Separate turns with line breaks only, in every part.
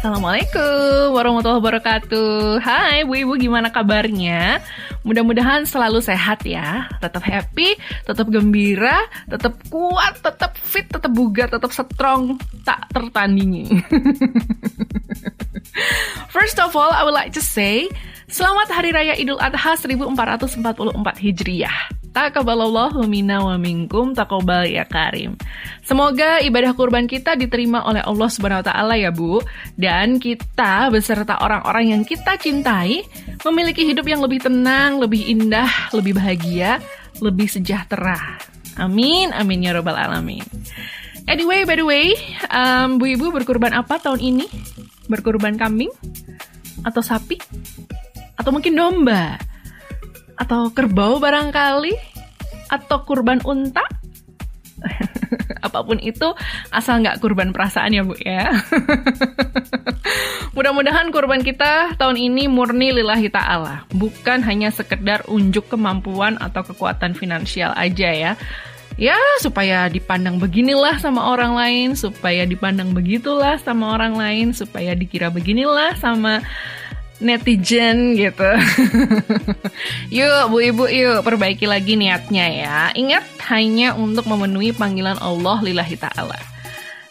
Assalamualaikum warahmatullahi wabarakatuh. Hai Bu Ibu gimana kabarnya? Mudah-mudahan selalu sehat ya. Tetap happy, tetap gembira, tetap kuat, tetap fit, tetap bugar, tetap strong Tak tertandingi. First of all, I would like to say Selamat Hari Raya Idul Adha 1444 Hijriah Takabalallahu minna wa minkum takobal ya karim. Semoga ibadah kurban kita diterima oleh Allah Subhanahu wa taala ya, Bu. Dan kita beserta orang-orang yang kita cintai memiliki hidup yang lebih tenang, lebih indah, lebih bahagia, lebih sejahtera. Amin, amin ya robbal alamin. Anyway, by the way, um, Bu Ibu berkurban apa tahun ini? Berkurban kambing? Atau sapi? Atau mungkin domba? Atau kerbau barangkali? Atau kurban unta? Apa pun itu asal nggak kurban perasaan ya bu ya. Mudah-mudahan kurban kita tahun ini murni lillahi ta'ala. Bukan hanya sekedar unjuk kemampuan atau kekuatan finansial aja ya. Ya supaya dipandang beginilah sama orang lain supaya dipandang begitulah sama orang lain supaya dikira beginilah sama netizen gitu. yuk Bu Ibu yuk perbaiki lagi niatnya ya. Ingat hanya untuk memenuhi panggilan Allah lillahi ta'ala.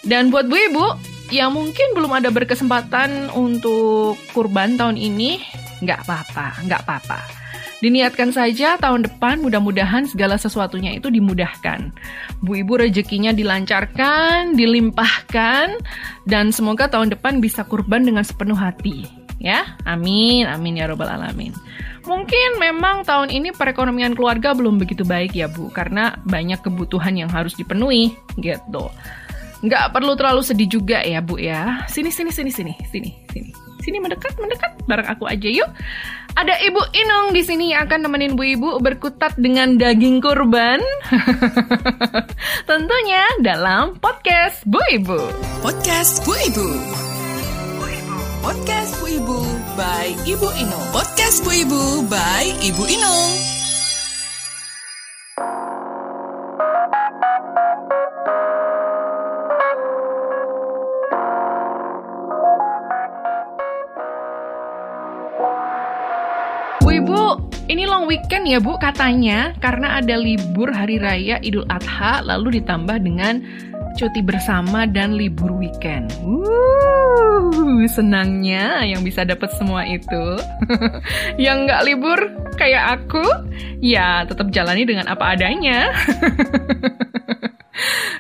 Dan buat Bu Ibu yang mungkin belum ada berkesempatan untuk kurban tahun ini, nggak apa-apa, nggak apa-apa. Diniatkan saja tahun depan mudah-mudahan segala sesuatunya itu dimudahkan. Bu Ibu rezekinya dilancarkan, dilimpahkan, dan semoga tahun depan bisa kurban dengan sepenuh hati ya. Amin, amin ya robbal alamin. Mungkin memang tahun ini perekonomian keluarga belum begitu baik ya Bu, karena banyak kebutuhan yang harus dipenuhi gitu. Nggak perlu terlalu sedih juga ya Bu ya. Sini, sini, sini, sini, sini, sini. Sini mendekat, mendekat, bareng aku aja yuk. Ada Ibu Inung di sini yang akan nemenin Bu Ibu berkutat dengan daging kurban. Tentunya dalam podcast Bu Ibu.
Podcast Bu Ibu. Podcast Bu Ibu by Ibu Inung. Podcast Bu Ibu by Ibu Inung.
Bu Ibu, ini long weekend ya Bu katanya karena ada libur hari raya Idul Adha lalu ditambah dengan cuti bersama dan libur weekend. Wuh, senangnya yang bisa dapat semua itu. yang nggak libur kayak aku, ya tetap jalani dengan apa adanya.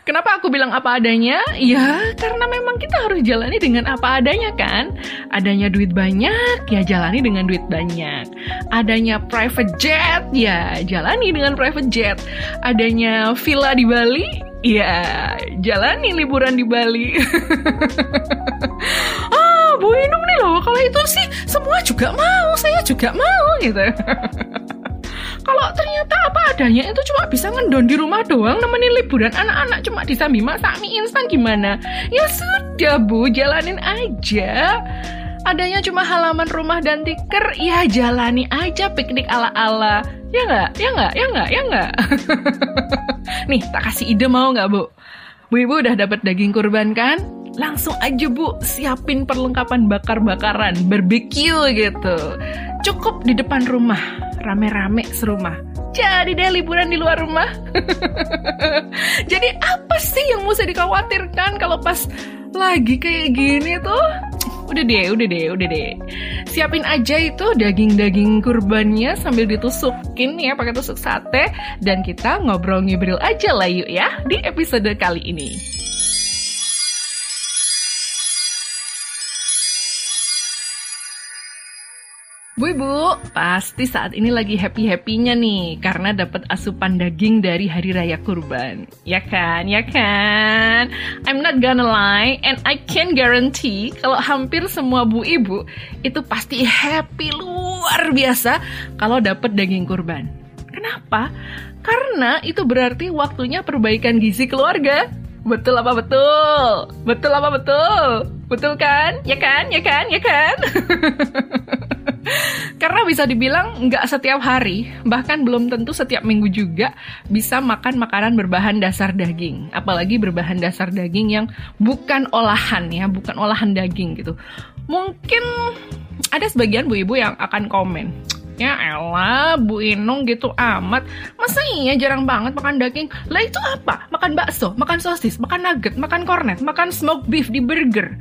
Kenapa aku bilang apa adanya? Ya, karena memang kita harus jalani dengan apa adanya kan. Adanya duit banyak, ya jalani dengan duit banyak. Adanya private jet, ya jalani dengan private jet. Adanya villa di Bali, ya jalani liburan di Bali. ah, Bu Inung nih loh, kalau itu sih semua juga mau, saya juga mau gitu. kalau ternyata apa adanya itu cuma bisa ngendon di rumah doang nemenin liburan anak-anak cuma disambi masak mie instan gimana? Ya sudah bu jalanin aja. Adanya cuma halaman rumah dan tikar ya jalani aja piknik ala-ala. Ya nggak? Ya nggak? Ya nggak? Ya nggak? Nih tak kasih ide mau nggak bu? Bu ibu udah dapat daging kurban kan langsung aja bu siapin perlengkapan bakar-bakaran barbecue gitu. Cukup di depan rumah rame-rame serumah. Jadi deh liburan di luar rumah. Jadi apa sih yang mesti dikhawatirkan kalau pas lagi kayak gini tuh? Udah deh, udah deh, udah deh. Siapin aja itu daging-daging kurbannya sambil ditusukin ya pakai tusuk sate. Dan kita ngobrol ngibril aja lah yuk ya di episode kali ini. Bu Ibu, pasti saat ini lagi happy-happynya nih karena dapat asupan daging dari hari raya kurban. Ya kan? Ya kan? I'm not gonna lie and I can guarantee kalau hampir semua Bu Ibu itu pasti happy luar biasa kalau dapat daging kurban. Kenapa? Karena itu berarti waktunya perbaikan gizi keluarga. Betul apa betul? Betul apa betul? Betul kan? Ya kan? Ya kan? Ya kan? Karena bisa dibilang nggak setiap hari, bahkan belum tentu setiap minggu juga bisa makan makanan berbahan dasar daging. Apalagi berbahan dasar daging yang bukan olahan ya, bukan olahan daging gitu. Mungkin ada sebagian bu ibu yang akan komen, Ya elah, Bu Inung gitu amat. Masa iya jarang banget makan daging? Lah itu apa? Makan bakso, makan sosis, makan nugget, makan kornet, makan smoked beef di burger.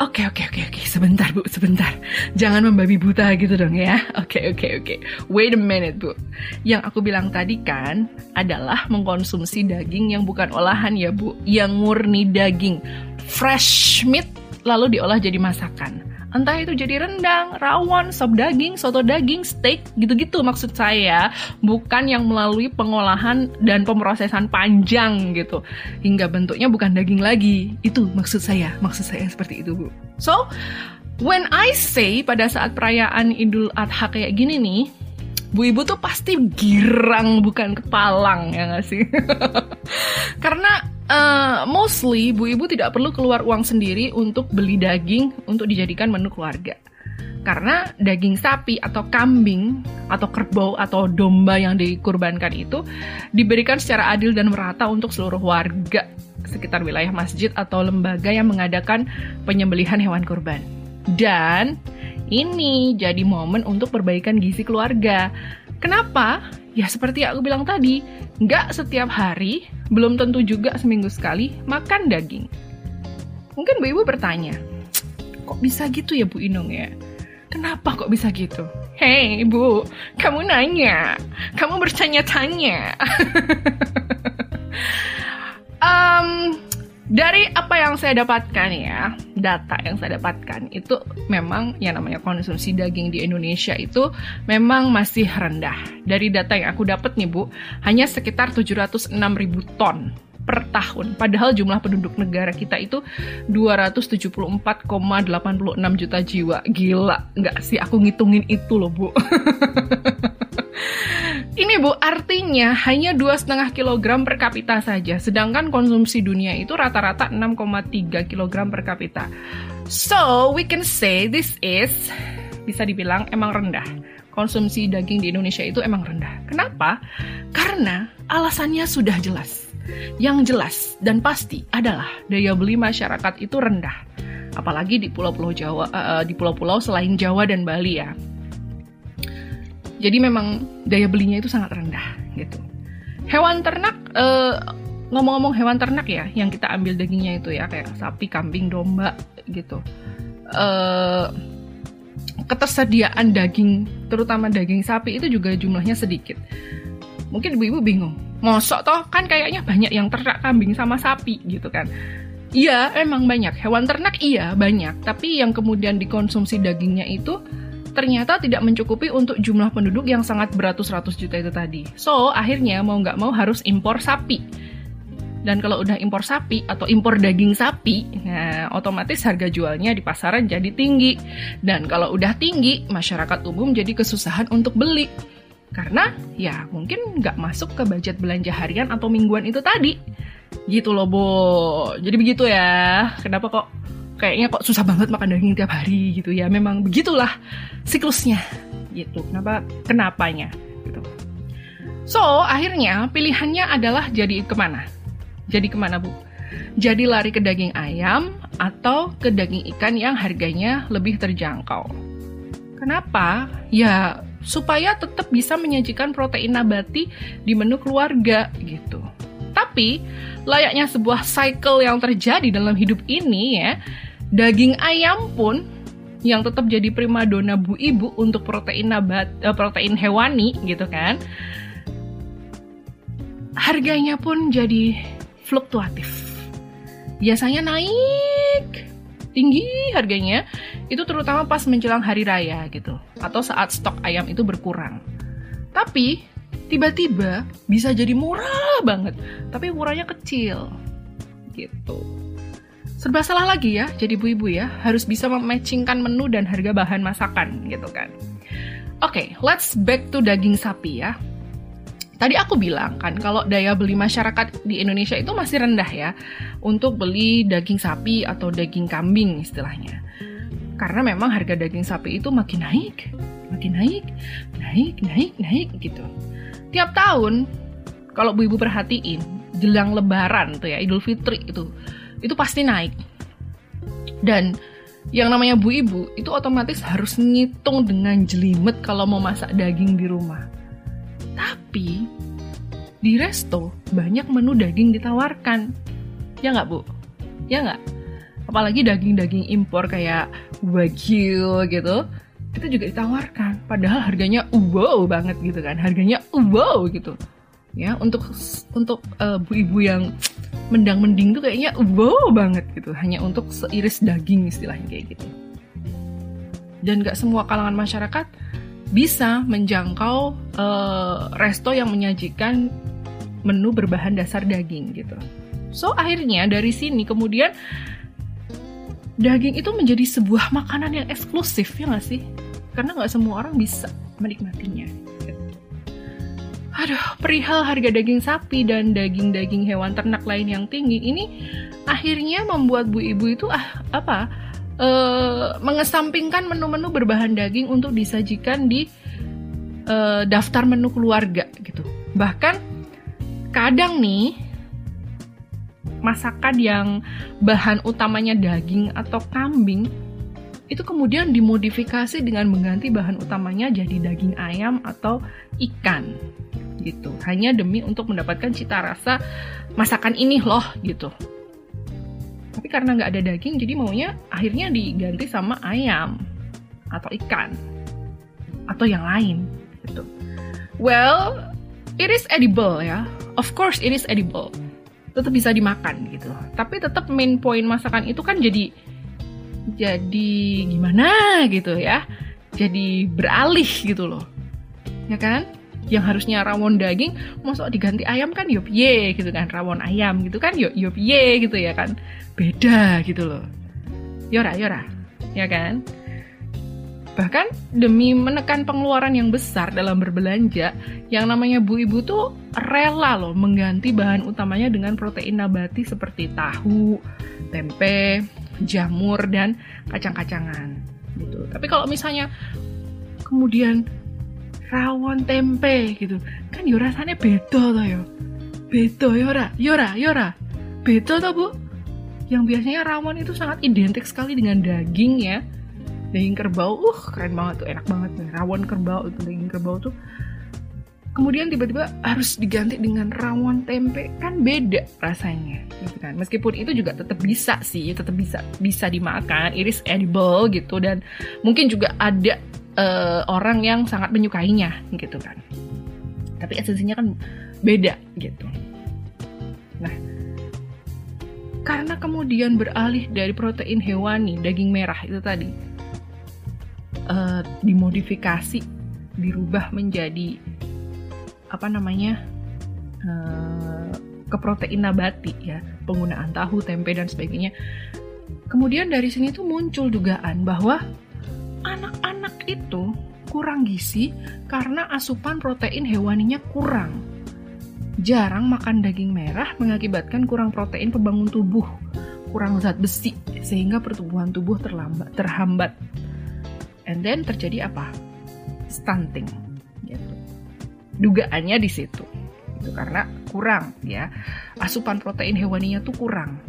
Oke oke oke oke sebentar bu sebentar jangan membabi buta gitu dong ya oke oke oke wait a minute bu yang aku bilang tadi kan adalah mengkonsumsi daging yang bukan olahan ya bu yang murni daging fresh meat lalu diolah jadi masakan Entah itu jadi rendang, rawon, sop daging, soto daging, steak, gitu-gitu maksud saya. Bukan yang melalui pengolahan dan pemrosesan panjang gitu. Hingga bentuknya bukan daging lagi. Itu maksud saya, maksud saya seperti itu, Bu. So, when I say pada saat perayaan Idul Adha kayak gini nih, Bu Ibu tuh pasti girang bukan kepalang ya nggak sih? Karena uh, mostly Bu Ibu tidak perlu keluar uang sendiri untuk beli daging untuk dijadikan menu keluarga. Karena daging sapi atau kambing atau kerbau atau domba yang dikurbankan itu diberikan secara adil dan merata untuk seluruh warga sekitar wilayah masjid atau lembaga yang mengadakan penyembelihan hewan kurban. Dan ini jadi momen untuk perbaikan gizi keluarga. Kenapa? Ya seperti yang aku bilang tadi, nggak setiap hari, belum tentu juga seminggu sekali makan daging. Mungkin Bu Ibu bertanya, kok bisa gitu ya Bu Inung ya? Kenapa kok bisa gitu? Hei Bu, kamu nanya, kamu bertanya-tanya. um, dari apa yang saya dapatkan ya, data yang saya dapatkan itu memang yang namanya konsumsi daging di Indonesia itu memang masih rendah. Dari data yang aku dapat nih Bu, hanya sekitar 706 ribu ton per tahun. Padahal jumlah penduduk negara kita itu 274,86 juta jiwa. Gila, nggak sih aku ngitungin itu loh Bu. Ini bu, artinya hanya 2,5 kg per kapita saja, sedangkan konsumsi dunia itu rata-rata 6,3 kg per kapita. So, we can say this is, bisa dibilang emang rendah. Konsumsi daging di Indonesia itu emang rendah. Kenapa? Karena alasannya sudah jelas. Yang jelas dan pasti adalah daya beli masyarakat itu rendah. Apalagi di pulau-pulau Jawa, uh, di pulau-pulau selain Jawa dan Bali ya jadi memang daya belinya itu sangat rendah gitu. Hewan ternak eh, ngomong-ngomong hewan ternak ya yang kita ambil dagingnya itu ya kayak sapi, kambing, domba gitu. Uh, ketersediaan daging terutama daging sapi itu juga jumlahnya sedikit. Mungkin ibu-ibu bingung, mosok toh kan kayaknya banyak yang ternak kambing sama sapi gitu kan. Iya, emang banyak. Hewan ternak iya banyak, tapi yang kemudian dikonsumsi dagingnya itu ternyata tidak mencukupi untuk jumlah penduduk yang sangat beratus-ratus juta itu tadi. So, akhirnya mau nggak mau harus impor sapi. Dan kalau udah impor sapi atau impor daging sapi, nah otomatis harga jualnya di pasaran jadi tinggi. Dan kalau udah tinggi, masyarakat umum jadi kesusahan untuk beli. Karena ya mungkin nggak masuk ke budget belanja harian atau mingguan itu tadi. Gitu loh, Bo. Jadi begitu ya. Kenapa kok kayaknya kok susah banget makan daging tiap hari gitu ya. Memang begitulah siklusnya. Gitu. Kenapa kenapanya? Gitu. So akhirnya pilihannya adalah jadi ke mana? Jadi ke mana bu? Jadi lari ke daging ayam atau ke daging ikan yang harganya lebih terjangkau. Kenapa? Ya supaya tetap bisa menyajikan protein nabati di menu keluarga gitu. Tapi layaknya sebuah cycle yang terjadi dalam hidup ini ya Daging ayam pun yang tetap jadi primadona bu ibu untuk protein nabat uh, protein hewani gitu kan harganya pun jadi fluktuatif. Biasanya naik tinggi harganya itu terutama pas menjelang hari raya gitu atau saat stok ayam itu berkurang. Tapi tiba-tiba bisa jadi murah banget tapi ukurannya kecil gitu. Serba salah lagi ya jadi ibu-ibu ya harus bisa mematchingkan menu dan harga bahan masakan gitu kan. Oke okay, let's back to daging sapi ya tadi aku bilang kan kalau daya beli masyarakat di Indonesia itu masih rendah ya untuk beli daging sapi atau daging kambing istilahnya karena memang harga daging sapi itu makin naik makin naik naik naik naik gitu tiap tahun kalau bu ibu perhatiin jelang lebaran tuh ya Idul Fitri itu itu pasti naik. Dan yang namanya bu ibu itu otomatis harus ngitung dengan jelimet kalau mau masak daging di rumah. Tapi di resto banyak menu daging ditawarkan. Ya nggak bu? Ya nggak? Apalagi daging-daging impor kayak wagyu gitu itu juga ditawarkan padahal harganya wow banget gitu kan harganya wow gitu ya untuk untuk uh, bu ibu yang mendang mending tuh kayaknya wow banget gitu hanya untuk seiris daging istilahnya kayak gitu dan gak semua kalangan masyarakat bisa menjangkau uh, resto yang menyajikan menu berbahan dasar daging gitu. So akhirnya dari sini kemudian daging itu menjadi sebuah makanan yang eksklusif ya nggak sih? Karena nggak semua orang bisa menikmatinya. Aduh perihal harga daging sapi dan daging-daging hewan ternak lain yang tinggi ini akhirnya membuat bu ibu itu ah apa e, mengesampingkan menu-menu berbahan daging untuk disajikan di e, daftar menu keluarga gitu. Bahkan kadang nih masakan yang bahan utamanya daging atau kambing itu kemudian dimodifikasi dengan mengganti bahan utamanya jadi daging ayam atau ikan gitu. Hanya demi untuk mendapatkan cita rasa masakan ini loh gitu tapi karena nggak ada daging jadi maunya akhirnya diganti sama ayam atau ikan atau yang lain gitu. Well it is edible ya. Of course it is edible. Tetap bisa dimakan gitu. Tapi tetap main point masakan itu kan jadi jadi gimana gitu ya. Jadi beralih gitu loh. Ya kan yang harusnya rawon daging masuk diganti ayam kan? Yop ye gitu kan? Rawon ayam gitu kan? Yop yop ye gitu ya kan? Beda gitu loh. Yora yora ya kan? Bahkan demi menekan pengeluaran yang besar dalam berbelanja yang namanya bu ibu tuh rela loh mengganti bahan utamanya dengan protein nabati seperti tahu tempe jamur dan kacang-kacangan gitu. Tapi kalau misalnya kemudian rawon tempe gitu. Kan yo rasanya beda loh yo. Beda yora yora yora beda toh bu. Yang biasanya rawon itu sangat identik sekali dengan daging ya. Daging kerbau uh keren banget tuh enak banget nih rawon kerbau itu daging kerbau tuh. Kemudian tiba-tiba harus diganti dengan rawon tempe. Kan beda rasanya gitu kan. Meskipun itu juga tetap bisa sih tetap bisa bisa dimakan. Iris edible gitu. Dan mungkin juga ada uh, orang yang sangat menyukainya gitu kan. Tapi esensinya kan beda gitu. Nah karena kemudian beralih dari protein hewani daging merah itu tadi uh, dimodifikasi dirubah menjadi apa namanya uh, ke protein nabati ya penggunaan tahu tempe dan sebagainya. Kemudian dari sini tuh muncul dugaan bahwa anak-anak itu kurang gizi karena asupan protein hewaninya kurang. Jarang makan daging merah mengakibatkan kurang protein pembangun tubuh, kurang zat besi, sehingga pertumbuhan tubuh terlambat, terhambat. And then terjadi apa? Stunting. Gitu. Dugaannya di situ. Itu karena kurang ya. Asupan protein hewaninya tuh kurang.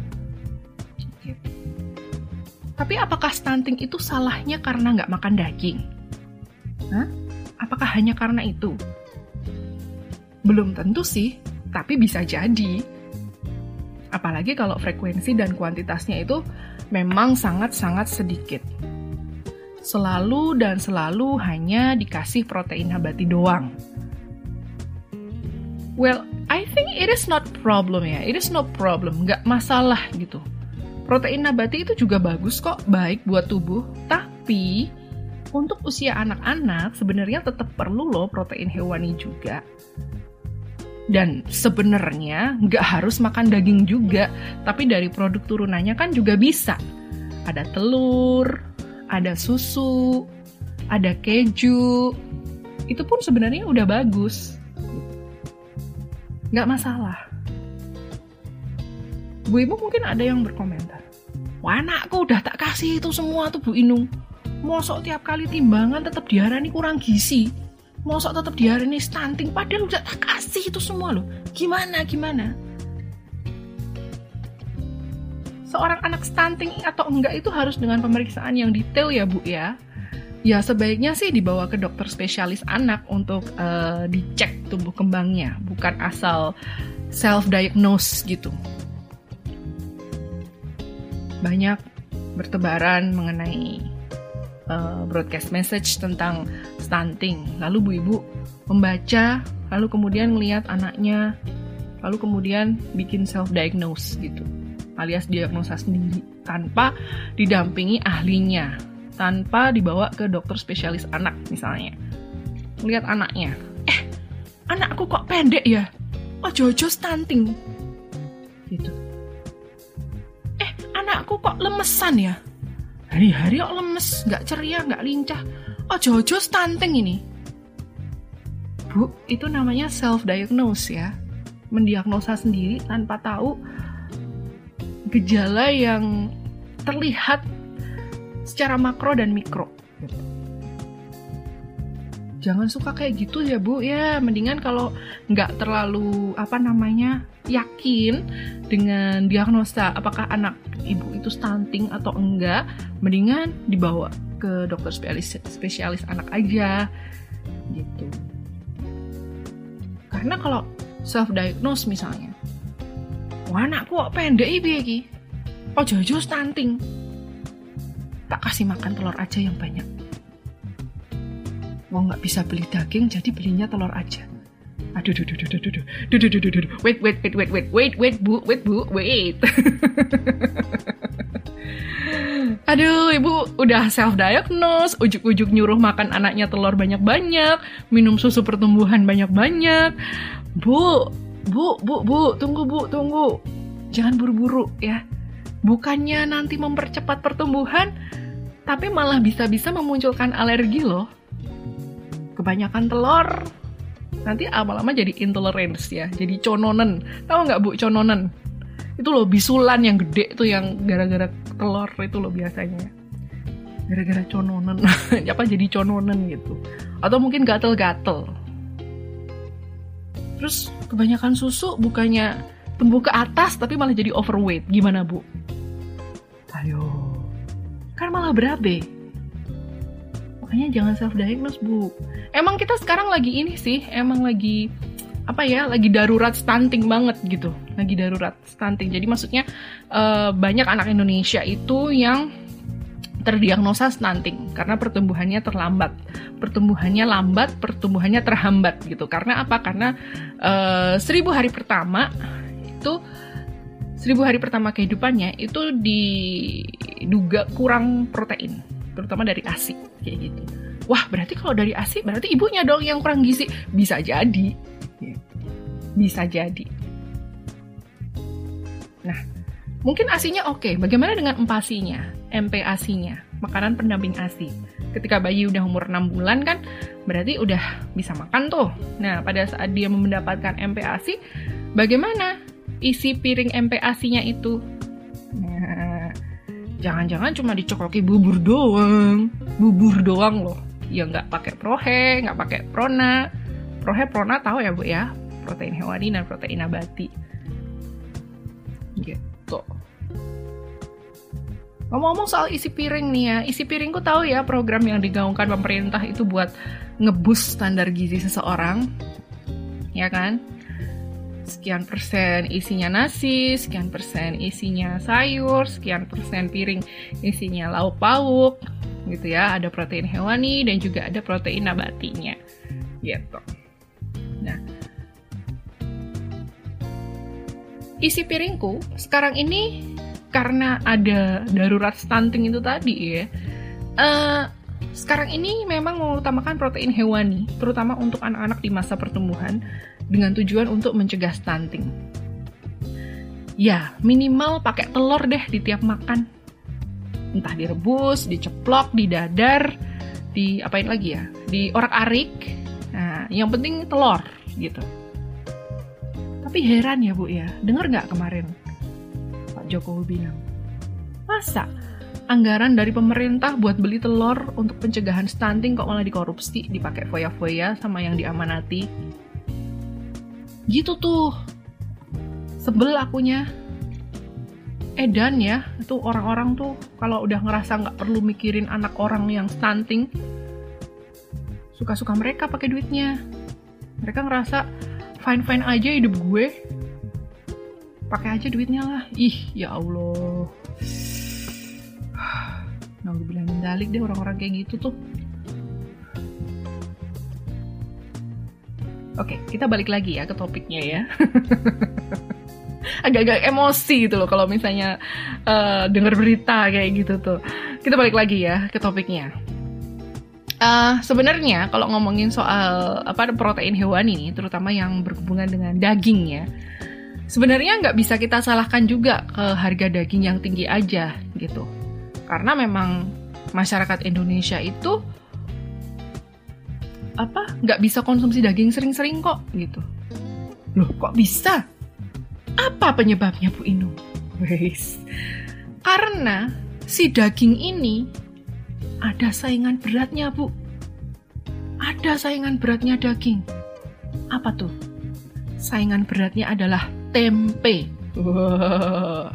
Tapi apakah stunting itu salahnya karena nggak makan daging? Hah? Apakah hanya karena itu? Belum tentu sih, tapi bisa jadi. Apalagi kalau frekuensi dan kuantitasnya itu memang sangat-sangat sedikit. Selalu dan selalu hanya dikasih protein nabati doang. Well, I think it is not problem ya. It is no problem, nggak masalah gitu. Protein nabati itu juga bagus kok, baik buat tubuh. Tapi untuk usia anak-anak sebenarnya tetap perlu loh protein hewani juga. Dan sebenarnya nggak harus makan daging juga, tapi dari produk turunannya kan juga bisa. Ada telur, ada susu, ada keju. Itu pun sebenarnya udah bagus. Nggak masalah. Bu Ibu mungkin ada yang berkomentar. Wah anakku udah tak kasih itu semua tuh Bu Inung. Mosok tiap kali timbangan tetap diarani kurang gizi. Mosok tetap di hari ini stunting padahal udah tak kasih itu semua loh. Gimana gimana? Seorang anak stunting atau enggak itu harus dengan pemeriksaan yang detail ya bu ya. Ya sebaiknya sih dibawa ke dokter spesialis anak untuk uh, dicek tumbuh kembangnya bukan asal self diagnose gitu banyak bertebaran mengenai uh, broadcast message tentang stunting. Lalu bu ibu membaca, lalu kemudian melihat anaknya, lalu kemudian bikin self diagnose gitu, alias diagnosa sendiri tanpa didampingi ahlinya, tanpa dibawa ke dokter spesialis anak misalnya. Lihat anaknya, eh anakku kok pendek ya? Oh Jojo stunting, gitu. Anakku kok lemesan ya? Hari-hari kok lemes, nggak ceria, nggak lincah. Oh Jojo stunting ini. Bu, itu namanya self-diagnose ya. Mendiagnosa sendiri tanpa tahu gejala yang terlihat secara makro dan mikro. Jangan suka kayak gitu ya bu ya. Mendingan kalau nggak terlalu apa namanya yakin dengan diagnosa apakah anak ibu itu stunting atau enggak, mendingan dibawa ke dokter spesialis spesialis anak aja gitu. Karena kalau self diagnose misalnya, wah anakku kok pendek iki Oh jojo stunting. Tak kasih makan telur aja yang banyak. Mau nggak bisa beli daging, jadi belinya telur aja. Aduh, duh, duh, duh, duh, duh, duh, duh, duh, duh, duh, wait, wait, wait, wait, wait, wait, wait, bu, wait, bu, wait. Aduh, ibu udah self diagnose, ujuk-ujuk nyuruh makan anaknya telur banyak-banyak, minum susu pertumbuhan banyak-banyak. Bu, bu, bu, bu, tunggu bu, tunggu. Jangan buru-buru ya. Bukannya nanti mempercepat pertumbuhan, tapi malah bisa-bisa memunculkan alergi loh. Kebanyakan telur, nanti lama-lama jadi intolerance ya, jadi cononen. Tahu nggak bu cononen? Itu loh bisulan yang gede tuh yang gara-gara telur itu loh biasanya. Gara-gara cononen, apa jadi cononen gitu. Atau mungkin gatel-gatel. Terus kebanyakan susu bukannya tumbuh ke atas tapi malah jadi overweight. Gimana bu? Ayo, kan malah berabe makanya jangan self diagnose bu. Emang kita sekarang lagi ini sih emang lagi apa ya lagi darurat stunting banget gitu. Lagi darurat stunting. Jadi maksudnya uh, banyak anak Indonesia itu yang terdiagnosa stunting karena pertumbuhannya terlambat. Pertumbuhannya lambat pertumbuhannya terhambat gitu. Karena apa? Karena uh, seribu hari pertama itu seribu hari pertama kehidupannya itu diduga kurang protein terutama dari ASI kayak gitu. Wah, berarti kalau dari ASI berarti ibunya dong yang kurang gizi. Bisa jadi. Bisa jadi. Nah, mungkin ASINya oke. Bagaimana dengan empasinya? MPASI-nya, makanan pendamping ASI. Ketika bayi udah umur 6 bulan kan, berarti udah bisa makan tuh. Nah, pada saat dia mendapatkan MPASI, bagaimana isi piring MPASI-nya itu? Jangan-jangan cuma dicokoki bubur doang. Bubur doang loh. Ya nggak pakai prohe nggak pakai prona. Prohe prona tahu ya bu ya? Protein hewani dan protein nabati. Gitu. Ngomong-ngomong soal isi piring nih ya. Isi piringku tahu ya program yang digaungkan pemerintah itu buat ngebus standar gizi seseorang. Ya kan sekian persen isinya nasi, sekian persen isinya sayur, sekian persen piring isinya lauk pauk, gitu ya. Ada protein hewani dan juga ada protein nabatinya, gitu. Nah, isi piringku sekarang ini karena ada darurat stunting itu tadi ya. Uh, sekarang ini memang mengutamakan protein hewani, terutama untuk anak-anak di masa pertumbuhan dengan tujuan untuk mencegah stunting. Ya, minimal pakai telur deh di tiap makan. Entah direbus, diceplok, didadar, di apain lagi ya? Di orak-arik. Nah, yang penting telur gitu. Tapi heran ya Bu ya, denger nggak kemarin Pak Jokowi bilang, masa anggaran dari pemerintah buat beli telur untuk pencegahan stunting kok malah dikorupsi, dipakai foya-foya sama yang diamanati. Gitu tuh. Sebel akunya. Edan ya itu orang-orang tuh kalau udah ngerasa nggak perlu mikirin anak orang yang stunting suka-suka mereka pakai duitnya. Mereka ngerasa fine fine aja hidup gue. Pakai aja duitnya lah. Ih ya allah nah gue bilang dalik deh orang-orang kayak gitu tuh Oke, kita balik lagi ya ke topiknya ya. Agak-agak emosi gitu loh kalau misalnya uh, denger berita kayak gitu tuh. Kita balik lagi ya ke topiknya. Uh, sebenarnya kalau ngomongin soal apa protein hewan ini, terutama yang berhubungan dengan daging ya, sebenarnya nggak bisa kita salahkan juga ke harga daging yang tinggi aja gitu. Karena memang masyarakat Indonesia itu apa nggak bisa konsumsi daging sering-sering kok gitu. Loh kok bisa? Apa penyebabnya Bu Inu? Wes karena si daging ini ada saingan beratnya Bu. Ada saingan beratnya daging. Apa tuh? Saingan beratnya adalah tempe. Wow.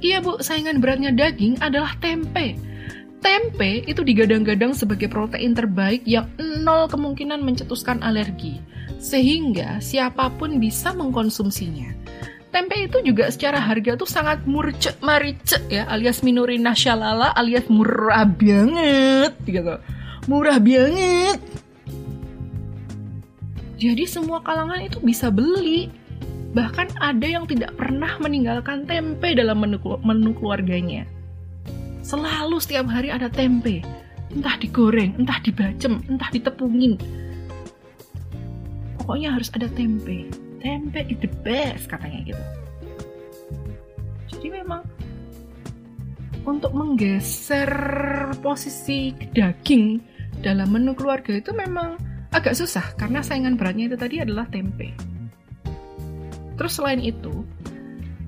Iya Bu saingan beratnya daging adalah tempe Tempe itu digadang-gadang sebagai protein terbaik yang nol kemungkinan mencetuskan alergi, sehingga siapa pun bisa mengkonsumsinya. Tempe itu juga secara harga tuh sangat murce marice ya, alias minurina shalala alias murah banget gitu. Murah banget. Jadi semua kalangan itu bisa beli. Bahkan ada yang tidak pernah meninggalkan tempe dalam menu, menu keluarganya. Selalu setiap hari ada tempe. Entah digoreng, entah dibacem, entah ditepungin. Pokoknya harus ada tempe. Tempe is the best katanya gitu. Jadi memang untuk menggeser posisi daging dalam menu keluarga itu memang agak susah karena saingan beratnya itu tadi adalah tempe. Terus selain itu,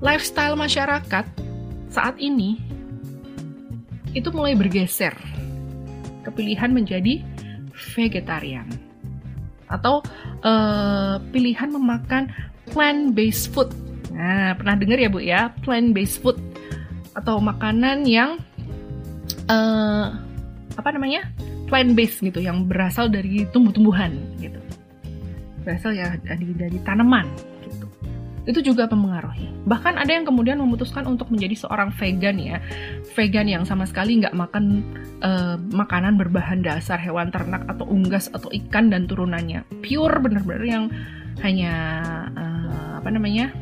lifestyle masyarakat saat ini itu mulai bergeser ke pilihan menjadi vegetarian atau uh, pilihan memakan plant-based food. Nah, pernah dengar ya Bu ya, plant-based food atau makanan yang uh, apa namanya? plant-based gitu yang berasal dari tumbuh-tumbuhan gitu. Berasal ya dari dari tanaman itu juga mempengaruhi. Bahkan ada yang kemudian memutuskan untuk menjadi seorang vegan ya, vegan yang sama sekali nggak makan uh, makanan berbahan dasar hewan ternak atau unggas atau ikan dan turunannya, pure bener-bener yang hanya uh, apa namanya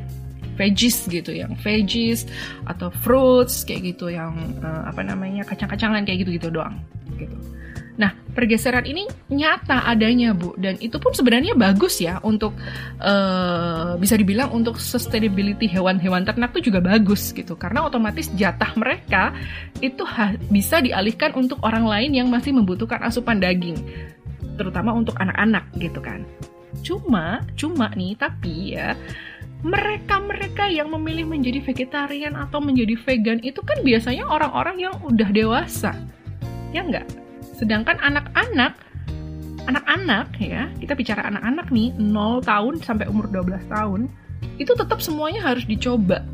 veggies gitu, yang veggies atau fruits kayak gitu, yang uh, apa namanya kacang-kacangan kayak gitu gitu doang, gitu. Nah, pergeseran ini nyata adanya, Bu, dan itu pun sebenarnya bagus ya untuk uh, bisa dibilang untuk sustainability hewan-hewan ternak itu juga bagus gitu, karena otomatis jatah mereka itu bisa dialihkan untuk orang lain yang masih membutuhkan asupan daging, terutama untuk anak-anak gitu kan. Cuma, cuma nih, tapi ya mereka-mereka yang memilih menjadi vegetarian atau menjadi vegan itu kan biasanya orang-orang yang udah dewasa, ya enggak? Sedangkan anak-anak anak-anak ya, kita bicara anak-anak nih 0 tahun sampai umur 12 tahun, itu tetap semuanya harus dicoba.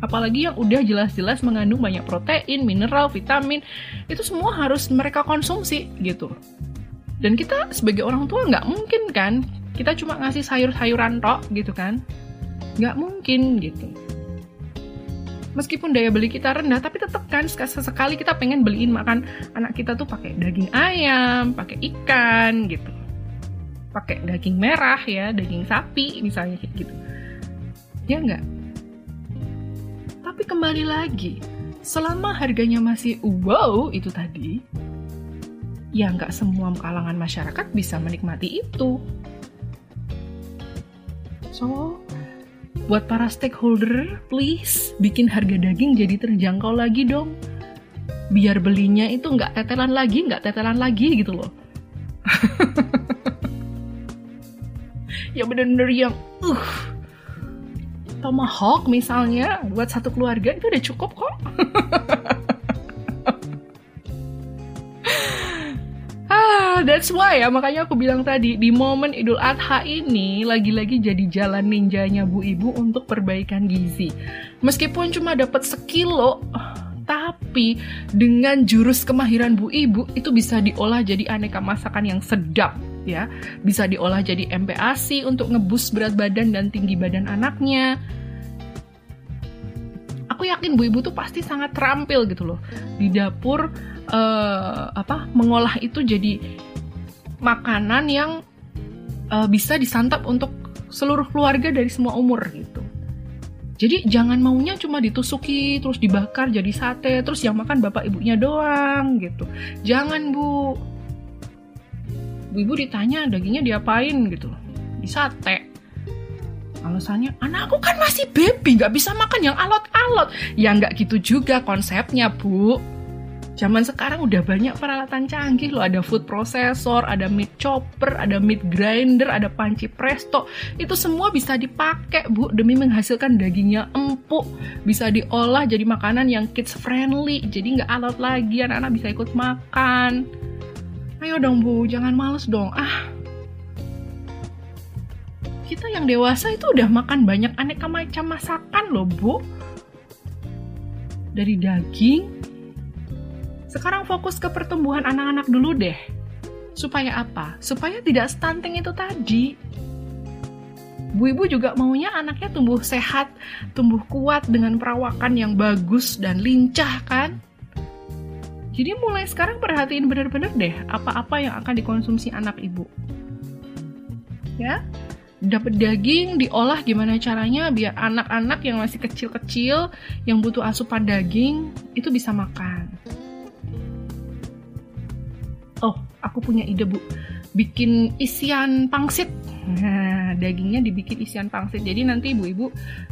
Apalagi yang udah jelas-jelas mengandung banyak protein, mineral, vitamin, itu semua harus mereka konsumsi gitu. Dan kita sebagai orang tua nggak mungkin kan, kita cuma ngasih sayur-sayuran tok gitu kan. Nggak mungkin gitu. Meskipun daya beli kita rendah, tapi tetap kan sesekali kita pengen beliin makan anak kita tuh pakai daging ayam, pakai ikan gitu. Pakai daging merah ya, daging sapi misalnya gitu. Ya enggak? Tapi kembali lagi, selama harganya masih wow itu tadi, ya nggak semua kalangan masyarakat bisa menikmati itu. So, buat para stakeholder, please bikin harga daging jadi terjangkau lagi dong. Biar belinya itu nggak tetelan lagi, nggak tetelan lagi gitu loh. ya bener-bener yang, uh, tomahawk misalnya buat satu keluarga itu udah cukup kok. that's why ya makanya aku bilang tadi di momen Idul Adha ini lagi-lagi jadi jalan ninjanya Bu Ibu untuk perbaikan gizi. Meskipun cuma dapat sekilo, tapi dengan jurus kemahiran Bu Ibu itu bisa diolah jadi aneka masakan yang sedap ya. Bisa diolah jadi MPASI untuk ngebus berat badan dan tinggi badan anaknya. Aku yakin Bu Ibu tuh pasti sangat terampil gitu loh di dapur uh, apa mengolah itu jadi makanan yang uh, bisa disantap untuk seluruh keluarga dari semua umur gitu. Jadi jangan maunya cuma ditusuki terus dibakar jadi sate terus yang makan bapak ibunya doang gitu. Jangan bu. Bu ibu ditanya dagingnya diapain gitu. Di sate. Alasannya anakku kan masih baby nggak bisa makan yang alot-alot. Ya nggak gitu juga konsepnya bu Zaman sekarang udah banyak peralatan canggih loh, ada food processor, ada meat chopper, ada meat grinder, ada panci presto. Itu semua bisa dipakai, Bu, demi menghasilkan dagingnya empuk. Bisa diolah jadi makanan yang kids friendly, jadi nggak alot lagi, anak-anak bisa ikut makan. Ayo dong, Bu, jangan males dong. Ah, kita yang dewasa itu udah makan banyak aneka macam masakan loh, Bu. Dari daging, sekarang fokus ke pertumbuhan anak-anak dulu deh. Supaya apa? Supaya tidak stunting itu tadi. Bu ibu juga maunya anaknya tumbuh sehat, tumbuh kuat dengan perawakan yang bagus dan lincah kan? Jadi mulai sekarang perhatiin bener-bener deh apa-apa yang akan dikonsumsi anak ibu. Ya, dapat daging diolah gimana caranya biar anak-anak yang masih kecil-kecil yang butuh asupan daging itu bisa makan aku punya ide bu. Bikin isian pangsit. Nah dagingnya dibikin isian pangsit. Jadi nanti ibu-ibu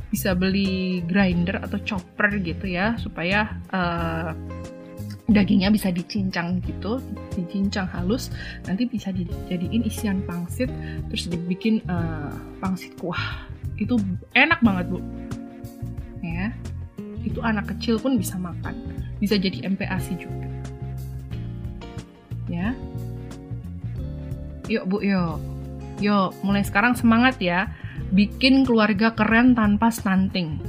bisa beli grinder atau chopper gitu ya supaya uh, dagingnya bisa dicincang gitu, dicincang halus, nanti bisa dijadiin isian pangsit, terus dibikin uh, pangsit kuah. Itu enak banget bu, ya. Itu anak kecil pun bisa makan, bisa jadi MPASI juga Yuk Bu, yuk. Yuk, mulai sekarang semangat ya. Bikin keluarga keren tanpa stunting.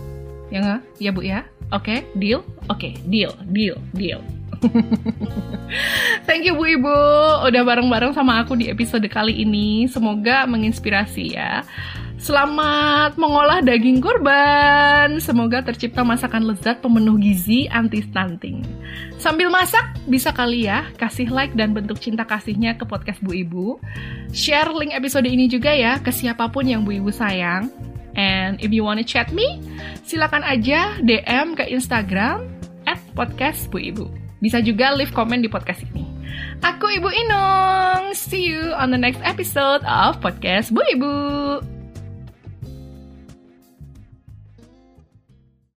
Ya nggak? Ya Bu ya? Oke, okay, deal? Oke, okay, deal, deal, deal. Thank you Bu Ibu udah bareng-bareng sama aku di episode kali ini. Semoga menginspirasi ya. Selamat mengolah daging kurban. Semoga tercipta masakan lezat pemenuh gizi anti stunting. Sambil masak, bisa kali ya kasih like dan bentuk cinta kasihnya ke podcast Bu Ibu. Share link episode ini juga ya ke siapa pun yang Bu Ibu sayang. And if you wanna chat me, silakan aja DM ke Instagram at podcast Bu Ibu. Bisa juga leave comment di podcast ini. Aku Ibu Inung. See you on the next episode of podcast Bu Ibu.